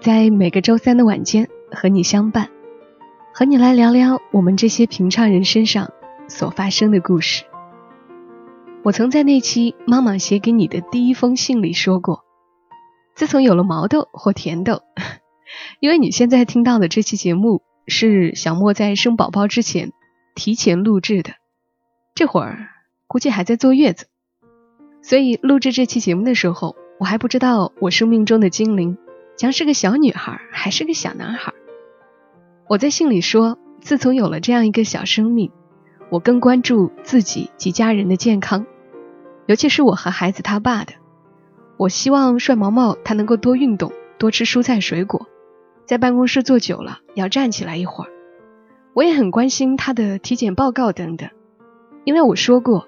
在每个周三的晚间和你相伴，和你来聊聊我们这些平常人身上所发生的故事。我曾在那期妈妈写给你的第一封信里说过，自从有了毛豆或甜豆，因为你现在听到的这期节目是小莫在生宝宝之前提前录制的，这会儿。估计还在坐月子，所以录制这期节目的时候，我还不知道我生命中的精灵将是个小女孩还是个小男孩。我在信里说，自从有了这样一个小生命，我更关注自己及家人的健康，尤其是我和孩子他爸的。我希望帅毛毛他能够多运动，多吃蔬菜水果，在办公室坐久了要站起来一会儿。我也很关心他的体检报告等等，因为我说过。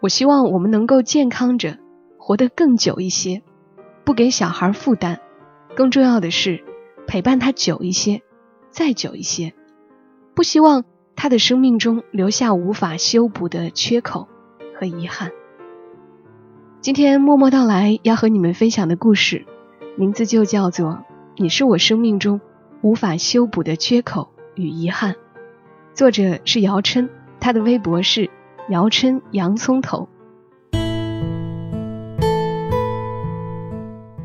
我希望我们能够健康着，活得更久一些，不给小孩负担。更重要的是，陪伴他久一些，再久一些。不希望他的生命中留下无法修补的缺口和遗憾。今天默默到来要和你们分享的故事，名字就叫做《你是我生命中无法修补的缺口与遗憾》。作者是姚琛，他的微博是。姚琛洋葱头，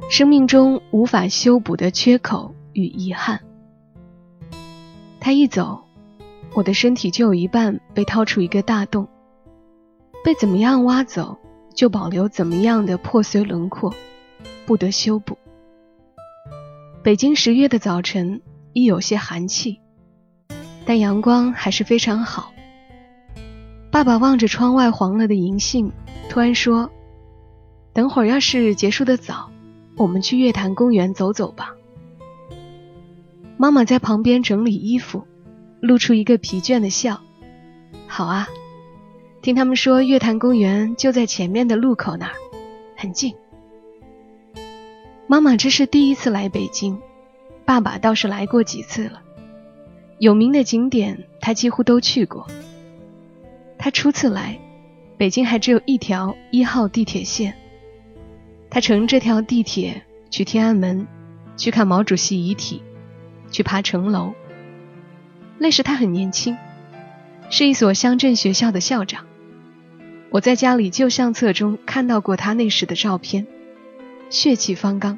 生命中无法修补的缺口与遗憾。他一走，我的身体就有一半被掏出一个大洞，被怎么样挖走，就保留怎么样的破碎轮廓，不得修补。北京十月的早晨，亦有些寒气，但阳光还是非常好。爸爸望着窗外黄了的银杏，突然说：“等会儿要是结束的早，我们去月坛公园走走吧。”妈妈在旁边整理衣服，露出一个疲倦的笑：“好啊，听他们说月坛公园就在前面的路口那儿，很近。”妈妈这是第一次来北京，爸爸倒是来过几次了，有名的景点他几乎都去过。他初次来，北京还只有一条一号地铁线。他乘这条地铁去天安门，去看毛主席遗体，去爬城楼。那时他很年轻，是一所乡镇学校的校长。我在家里旧相册中看到过他那时的照片，血气方刚，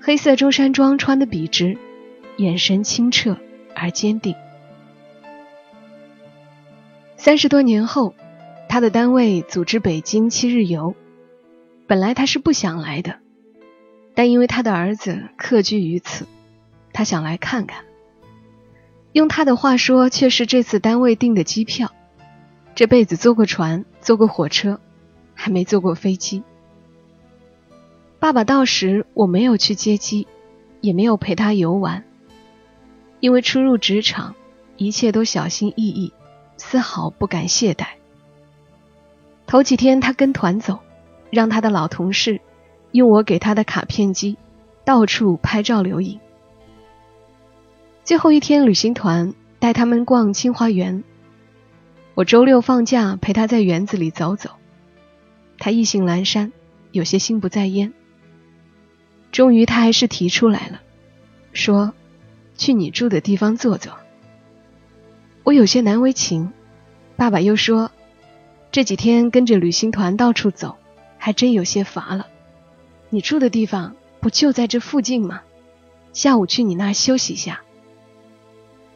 黑色中山装穿得笔直，眼神清澈而坚定。三十多年后，他的单位组织北京七日游。本来他是不想来的，但因为他的儿子客居于此，他想来看看。用他的话说，却是这次单位订的机票。这辈子坐过船，坐过火车，还没坐过飞机。爸爸到时，我没有去接机，也没有陪他游玩，因为初入职场，一切都小心翼翼。丝毫不敢懈怠。头几天他跟团走，让他的老同事用我给他的卡片机到处拍照留影。最后一天旅行团带他们逛清华园，我周六放假陪他在园子里走走。他意兴阑珊，有些心不在焉。终于他还是提出来了，说：“去你住的地方坐坐。”我有些难为情，爸爸又说：“这几天跟着旅行团到处走，还真有些乏了。你住的地方不就在这附近吗？下午去你那休息一下。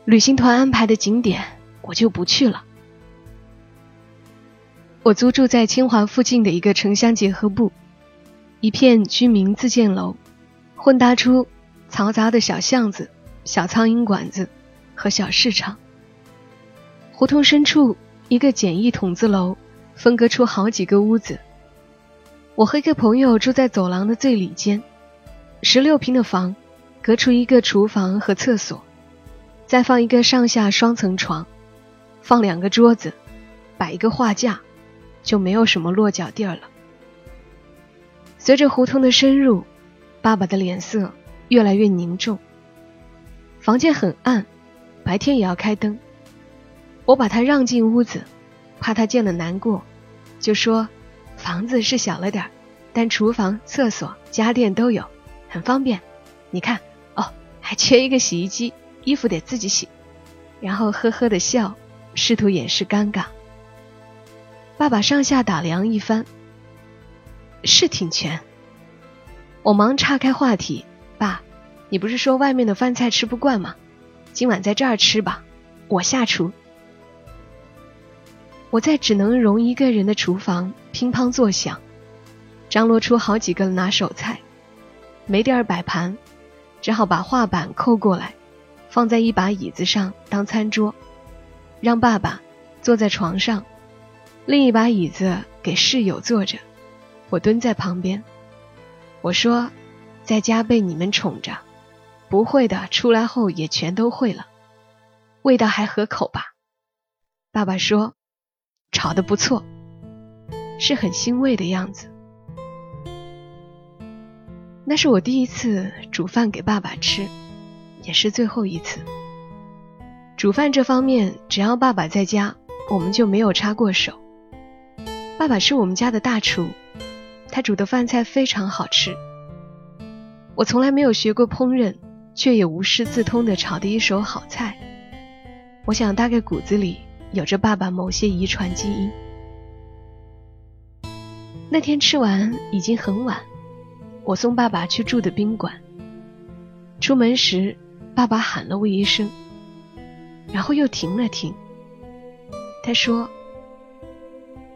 旅行团安排的景点我就不去了。我租住在清华附近的一个城乡结合部，一片居民自建楼，混搭出嘈杂的小巷子、小苍蝇馆子和小市场。”胡同深处，一个简易筒子楼分割出好几个屋子。我和一个朋友住在走廊的最里间，十六平的房，隔出一个厨房和厕所，再放一个上下双层床，放两个桌子，摆一个画架，就没有什么落脚地儿了。随着胡同的深入，爸爸的脸色越来越凝重。房间很暗，白天也要开灯。我把他让进屋子，怕他见了难过，就说：“房子是小了点儿，但厨房、厕所、家电都有，很方便。你看，哦，还缺一个洗衣机，衣服得自己洗。”然后呵呵的笑，试图掩饰尴尬。爸爸上下打量一番，是挺全。我忙岔开话题，爸。你不是说外面的饭菜吃不惯吗？今晚在这儿吃吧，我下厨。我在只能容一个人的厨房乒乓作响，张罗出好几个拿手菜，没地儿摆盘，只好把画板扣过来，放在一把椅子上当餐桌，让爸爸坐在床上，另一把椅子给室友坐着，我蹲在旁边。我说，在家被你们宠着。不会的，出来后也全都会了，味道还合口吧？爸爸说，炒的不错，是很欣慰的样子。那是我第一次煮饭给爸爸吃，也是最后一次。煮饭这方面，只要爸爸在家，我们就没有插过手。爸爸是我们家的大厨，他煮的饭菜非常好吃。我从来没有学过烹饪。却也无师自通的炒的一手好菜，我想大概骨子里有着爸爸某些遗传基因。那天吃完已经很晚，我送爸爸去住的宾馆。出门时，爸爸喊了我一声，然后又停了停。他说：“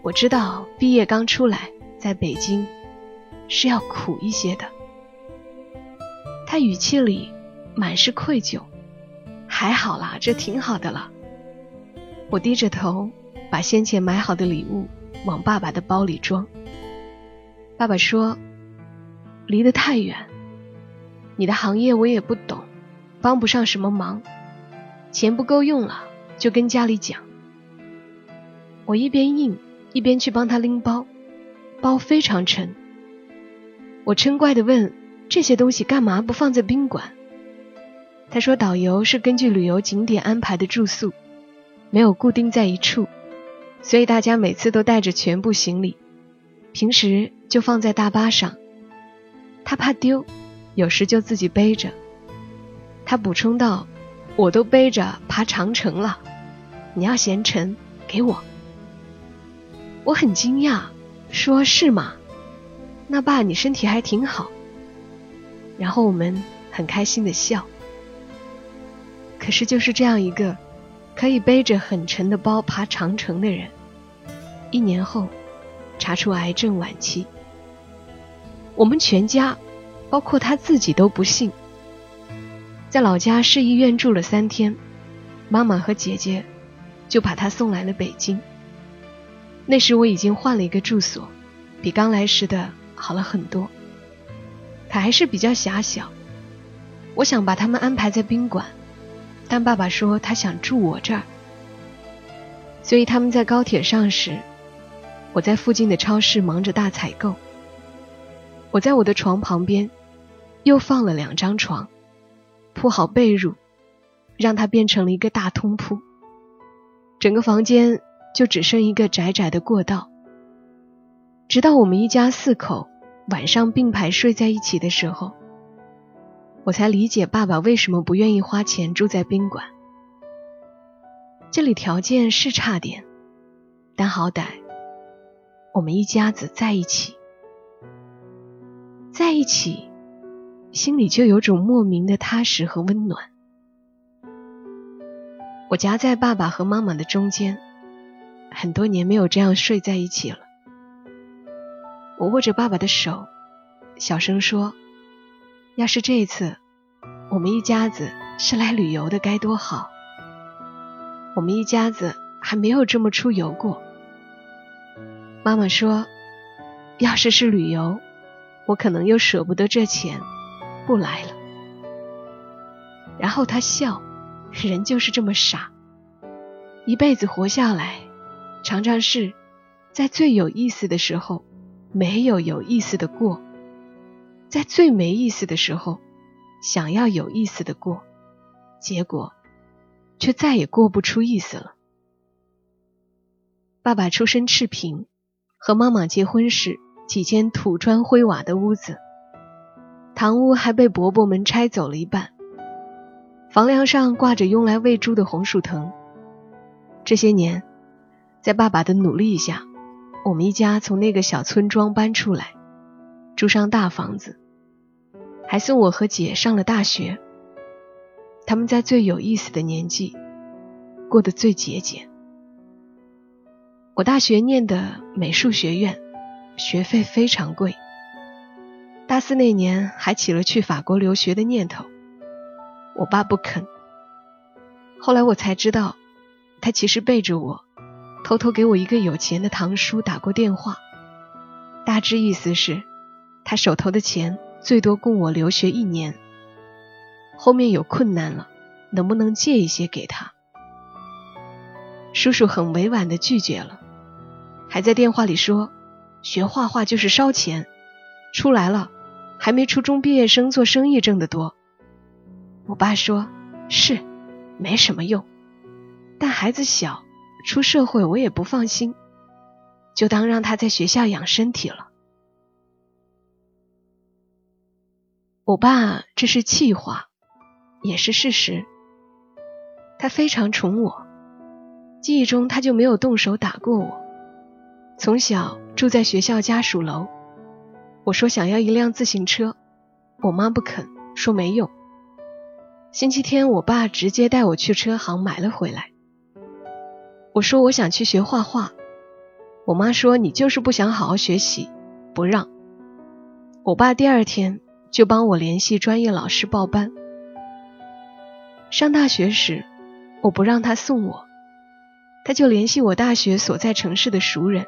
我知道毕业刚出来，在北京是要苦一些的。”他语气里。满是愧疚，还好啦，这挺好的了。我低着头，把先前买好的礼物往爸爸的包里装。爸爸说：“离得太远，你的行业我也不懂，帮不上什么忙。钱不够用了，就跟家里讲。”我一边应，一边去帮他拎包，包非常沉。我嗔怪地问：“这些东西干嘛不放在宾馆？”他说：“导游是根据旅游景点安排的住宿，没有固定在一处，所以大家每次都带着全部行李，平时就放在大巴上。他怕丢，有时就自己背着。”他补充道：“我都背着爬长城了，你要嫌沉，给我。”我很惊讶，说是吗？那爸你身体还挺好。然后我们很开心的笑。可是，就是这样一个可以背着很沉的包爬长城的人，一年后查出癌症晚期。我们全家，包括他自己都不信。在老家市医院住了三天，妈妈和姐姐就把他送来了北京。那时我已经换了一个住所，比刚来时的好了很多。可还是比较狭小，我想把他们安排在宾馆。但爸爸说他想住我这儿，所以他们在高铁上时，我在附近的超市忙着大采购。我在我的床旁边又放了两张床，铺好被褥，让它变成了一个大通铺。整个房间就只剩一个窄窄的过道。直到我们一家四口晚上并排睡在一起的时候。我才理解爸爸为什么不愿意花钱住在宾馆。这里条件是差点，但好歹我们一家子在一起，在一起，心里就有种莫名的踏实和温暖。我夹在爸爸和妈妈的中间，很多年没有这样睡在一起了。我握着爸爸的手，小声说。要是这次我们一家子是来旅游的，该多好！我们一家子还没有这么出游过。妈妈说，要是是旅游，我可能又舍不得这钱，不来了。然后他笑，人就是这么傻。一辈子活下来，常常是在最有意思的时候没有有意思的过，在最没意思的时候想要有意思的过，结果却再也过不出意思了。爸爸出身赤贫，和妈妈结婚时几间土砖灰瓦的屋子，堂屋还被伯伯们拆走了一半，房梁上挂着用来喂猪的红薯藤。这些年，在爸爸的努力下，我们一家从那个小村庄搬出来，住上大房子，还送我和姐上了大学。他们在最有意思的年纪，过得最节俭。我大学念的美术学院，学费非常贵。大四那年还起了去法国留学的念头，我爸不肯。后来我才知道，他其实背着我，偷偷给我一个有钱的堂叔打过电话，大致意思是，他手头的钱最多供我留学一年，后面有困难了，能不能借一些给他？叔叔很委婉的拒绝了。还在电话里说，学画画就是烧钱，出来了，还没初中毕业生做生意挣得多。我爸说，是，没什么用，但孩子小，出社会我也不放心，就当让他在学校养身体了。我爸这是气话，也是事实。他非常宠我，记忆中他就没有动手打过我。从小住在学校家属楼，我说想要一辆自行车，我妈不肯，说没用。星期天，我爸直接带我去车行买了回来。我说我想去学画画，我妈说你就是不想好好学习，不让。我爸第二天就帮我联系专业老师报班。上大学时，我不让他送我，他就联系我大学所在城市的熟人。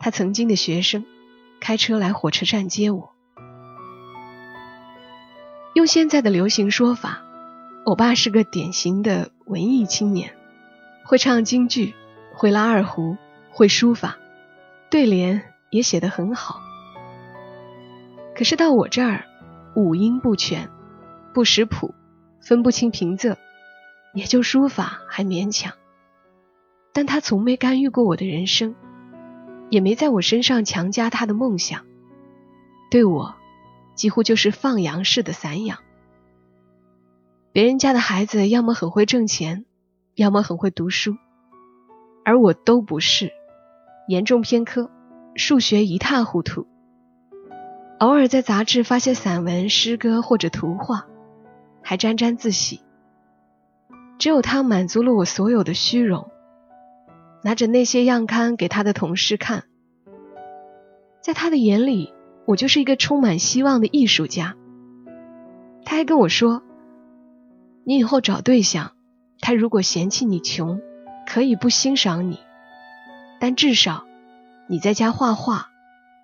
他曾经的学生开车来火车站接我。用现在的流行说法，我爸是个典型的文艺青年，会唱京剧，会拉二胡，会书法，对联也写得很好。可是到我这儿，五音不全，不识谱，分不清平仄，也就书法还勉强。但他从没干预过我的人生。也没在我身上强加他的梦想，对我几乎就是放羊式的散养。别人家的孩子要么很会挣钱，要么很会读书，而我都不是，严重偏科，数学一塌糊涂。偶尔在杂志发些散文、诗歌或者图画，还沾沾自喜。只有他满足了我所有的虚荣。拿着那些样刊给他的同事看，在他的眼里，我就是一个充满希望的艺术家。他还跟我说：“你以后找对象，他如果嫌弃你穷，可以不欣赏你，但至少你在家画画、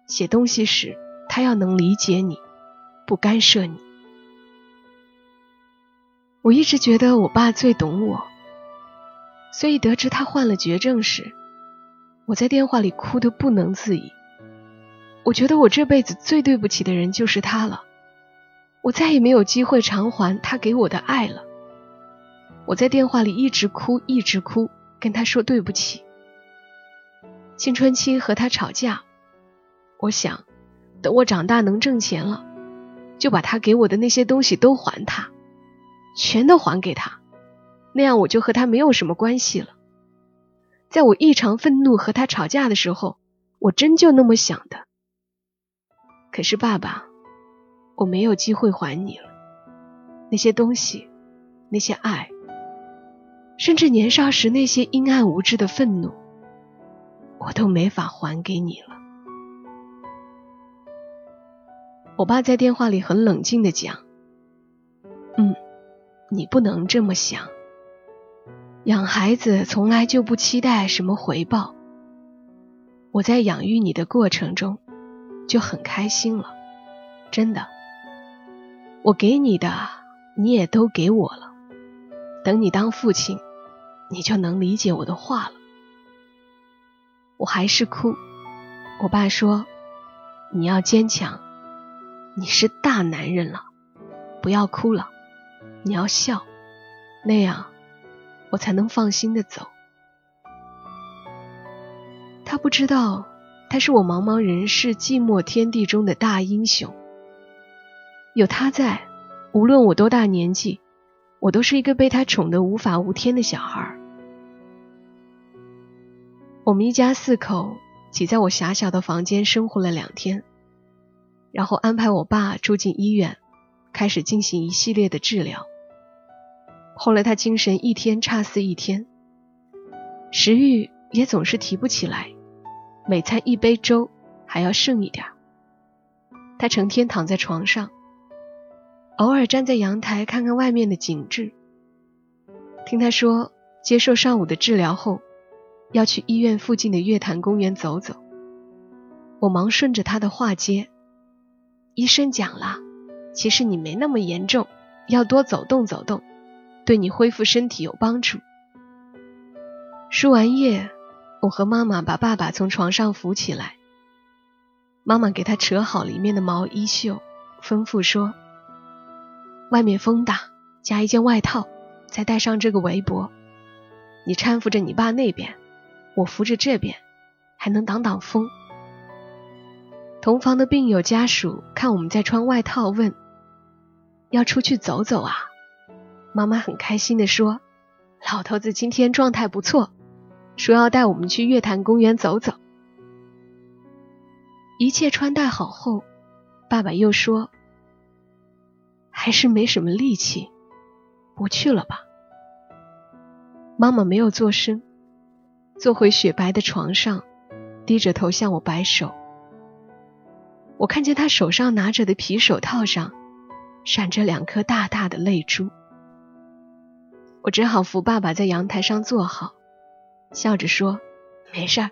写东西时，他要能理解你，不干涉你。”我一直觉得我爸最懂我。所以得知他患了绝症时，我在电话里哭得不能自已。我觉得我这辈子最对不起的人就是他了，我再也没有机会偿还他给我的爱了。我在电话里一直哭，一直哭，跟他说对不起。青春期和他吵架，我想等我长大能挣钱了，就把他给我的那些东西都还他，全都还给他。那样我就和他没有什么关系了。在我异常愤怒和他吵架的时候，我真就那么想的。可是爸爸，我没有机会还你了。那些东西，那些爱，甚至年少时那些阴暗无知的愤怒，我都没法还给你了。我爸在电话里很冷静的讲：“嗯，你不能这么想。”养孩子从来就不期待什么回报，我在养育你的过程中就很开心了，真的。我给你的你也都给我了。等你当父亲，你就能理解我的话了。”我还是哭。我爸说：“你要坚强，你是大男人了，不要哭了，你要笑，那样我才能放心的走。”他不知道，他是我茫茫人世、寂寞天地中的大英雄。有他在，无论我多大年纪，我都是一个被他宠得无法无天的小孩。我们一家四口挤在我狭小的房间生活了两天，然后安排我爸住进医院，开始进行一系列的治疗。后来他精神一天差似一天，食欲也总是提不起来。每餐一杯粥还要剩一点。他成天躺在床上，偶尔站在阳台看看外面的景致。听他说，接受上午的治疗后，要去医院附近的月坛公园走走。我忙顺着他的话接：“医生讲了，其实你没那么严重，要多走动走动，对你恢复身体有帮助。”输完液。我和妈妈把爸爸从床上扶起来，妈妈给他扯好里面的毛衣袖，吩咐说：“外面风大，加一件外套，再戴上这个围脖。你搀扶着你爸那边，我扶着这边，还能挡挡风。”同房的病友家属看我们在穿外套，问：“要出去走走啊？”妈妈很开心地说：“老头子今天状态不错。”说要带我们去月坛公园走走。一切穿戴好后，爸爸又说：“还是没什么力气，不去了吧。”妈妈没有做声，坐回雪白的床上，低着头向我摆手。我看见他手上拿着的皮手套上，闪着两颗大大的泪珠。我只好扶爸爸在阳台上坐好。笑着说：“没事儿，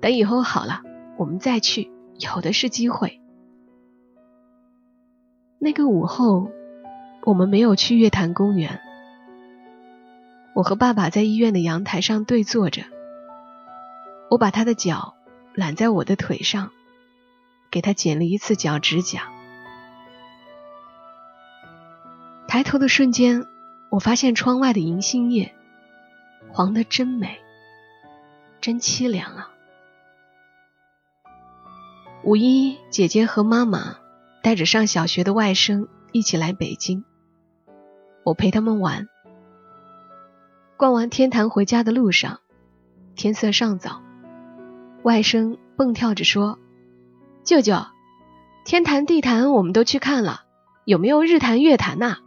等以后好了，我们再去，有的是机会。”那个午后，我们没有去月坛公园。我和爸爸在医院的阳台上对坐着，我把他的脚揽在我的腿上，给他剪了一次脚趾甲。抬头的瞬间，我发现窗外的银杏叶黄的真美。真凄凉啊！五一，姐姐和妈妈带着上小学的外甥一起来北京，我陪他们玩。逛完天坛回家的路上，天色尚早，外甥蹦跳着说：“舅舅，天坛地坛我们都去看了，有没有日坛月坛呐？”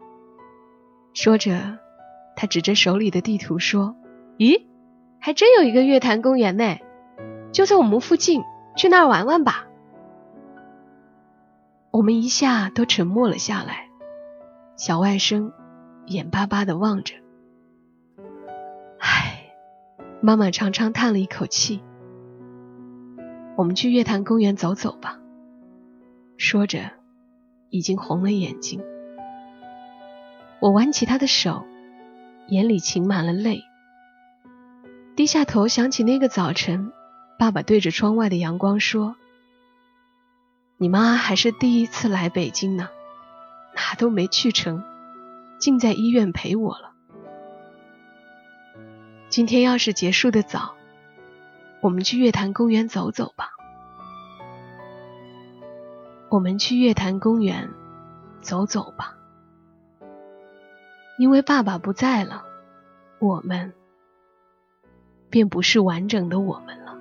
说着，他指着手里的地图说：“咦？”还真有一个月坛公园呢，就在我们附近，去那儿玩玩吧。我们一下都沉默了下来，小外甥眼巴巴的望着。唉，妈妈长长叹了一口气。我们去月坛公园走走吧。说着，已经红了眼睛。我挽起他的手，眼里噙满了泪。低下头，想起那个早晨，爸爸对着窗外的阳光说：“你妈还是第一次来北京呢，哪都没去成，竟在医院陪我了。今天要是结束的早，我们去月坛公园走走吧。我们去月坛公园走走吧，因为爸爸不在了，我们。”便不是完整的我们了。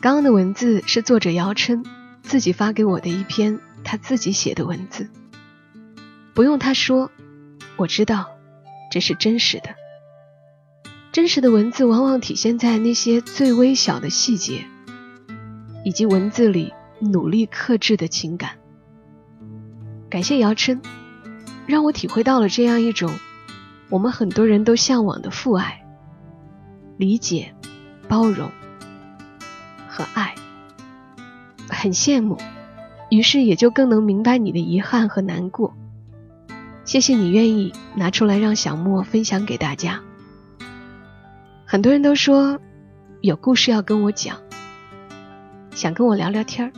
刚刚的文字是作者姚琛自己发给我的一篇他自己写的文字，不用他说，我知道这是真实的。真实的文字往往体现在那些最微小的细节，以及文字里。努力克制的情感，感谢姚琛，让我体会到了这样一种我们很多人都向往的父爱，理解、包容和爱。很羡慕，于是也就更能明白你的遗憾和难过。谢谢你愿意拿出来让小莫分享给大家。很多人都说有故事要跟我讲，想跟我聊聊天儿。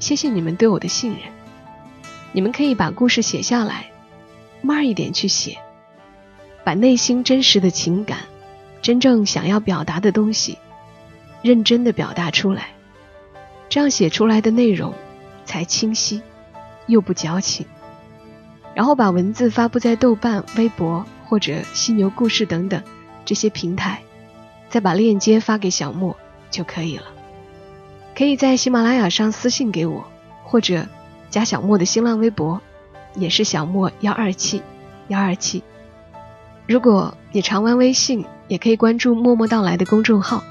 谢谢你们对我的信任。你们可以把故事写下来，慢一点去写，把内心真实的情感、真正想要表达的东西，认真的表达出来，这样写出来的内容才清晰又不矫情。然后把文字发布在豆瓣、微博或者犀牛故事等等这些平台，再把链接发给小莫就可以了。可以在喜马拉雅上私信给我，或者加小莫的新浪微博，也是小莫幺二七幺二七。如果你常玩微信，也可以关注“默默到来”的公众号，“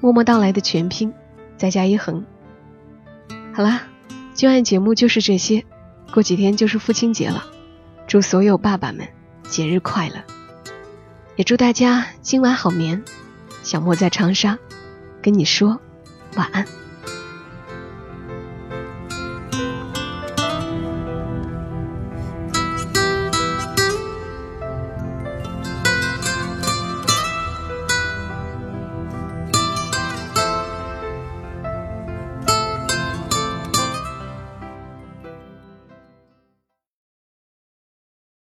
默默到来”的全拼再加一横。好啦，今晚节目就是这些。过几天就是父亲节了，祝所有爸爸们节日快乐，也祝大家今晚好眠。小莫在长沙，跟你说晚安。